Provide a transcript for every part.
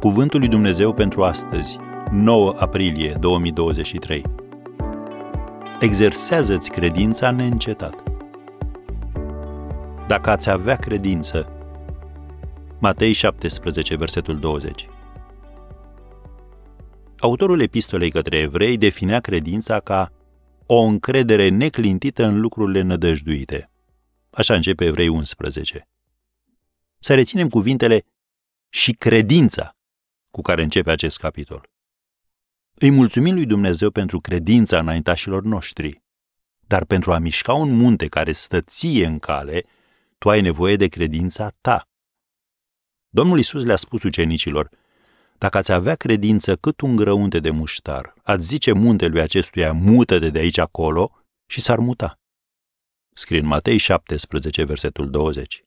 Cuvântul lui Dumnezeu pentru astăzi, 9 aprilie 2023. Exersează-ți credința neîncetat. Dacă ați avea credință, Matei 17, versetul 20. Autorul epistolei către evrei definea credința ca o încredere neclintită în lucrurile nădăjduite. Așa începe Evrei 11. Să reținem cuvintele și credința cu care începe acest capitol. Îi mulțumim lui Dumnezeu pentru credința înaintașilor noștri, dar pentru a mișca un munte care stă ție în cale, tu ai nevoie de credința ta. Domnul Isus le-a spus ucenicilor, dacă ați avea credință cât un grăunte de muștar, ați zice muntelui acestuia, mută-te de aici acolo și s-ar muta. Scrie în Matei 17, versetul 20.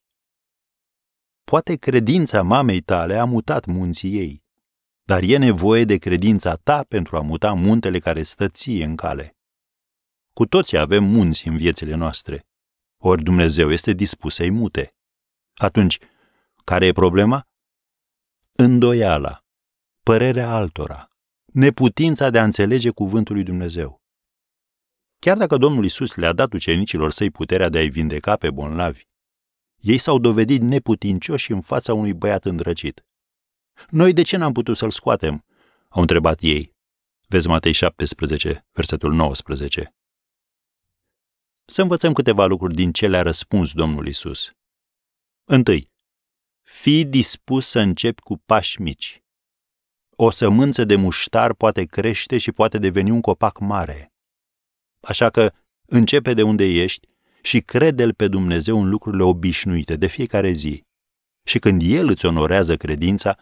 Poate credința mamei tale a mutat munții ei, dar e nevoie de credința ta pentru a muta muntele care stă ție în cale. Cu toții avem munți în viețile noastre, ori Dumnezeu este dispus să-i mute. Atunci, care e problema? Îndoiala, părerea altora, neputința de a înțelege cuvântul lui Dumnezeu. Chiar dacă Domnul Isus le-a dat ucenicilor săi puterea de a-i vindeca pe bolnavi, ei s-au dovedit neputincioși în fața unui băiat îndrăcit. Noi de ce n-am putut să-l scoatem? Au întrebat ei. Vezi Matei 17, versetul 19. Să învățăm câteva lucruri din ce le-a răspuns Domnul Isus. Întâi, fii dispus să începi cu pași mici. O sămânță de muștar poate crește și poate deveni un copac mare. Așa că începe de unde ești și crede-L pe Dumnezeu în lucrurile obișnuite de fiecare zi. Și când El îți onorează credința,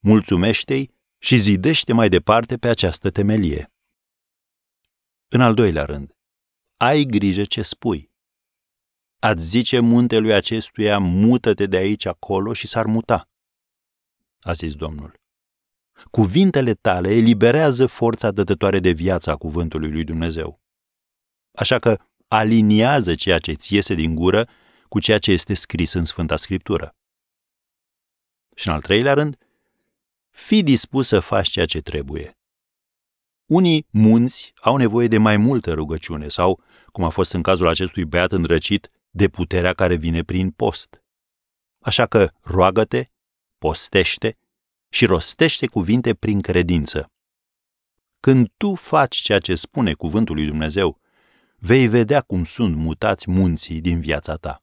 mulțumește-i și zidește mai departe pe această temelie. În al doilea rând, ai grijă ce spui. Ați zice muntelui acestuia, mută-te de aici acolo și s-ar muta. A zis Domnul. Cuvintele tale eliberează forța dătătoare de viață a cuvântului lui Dumnezeu. Așa că aliniază ceea ce ți iese din gură cu ceea ce este scris în Sfânta Scriptură. Și în al treilea rând, fii dispus să faci ceea ce trebuie. Unii munți au nevoie de mai multă rugăciune sau, cum a fost în cazul acestui băiat îndrăcit, de puterea care vine prin post. Așa că roagă-te, postește și rostește cuvinte prin credință. Când tu faci ceea ce spune cuvântul lui Dumnezeu, vei vedea cum sunt mutați munții din viața ta.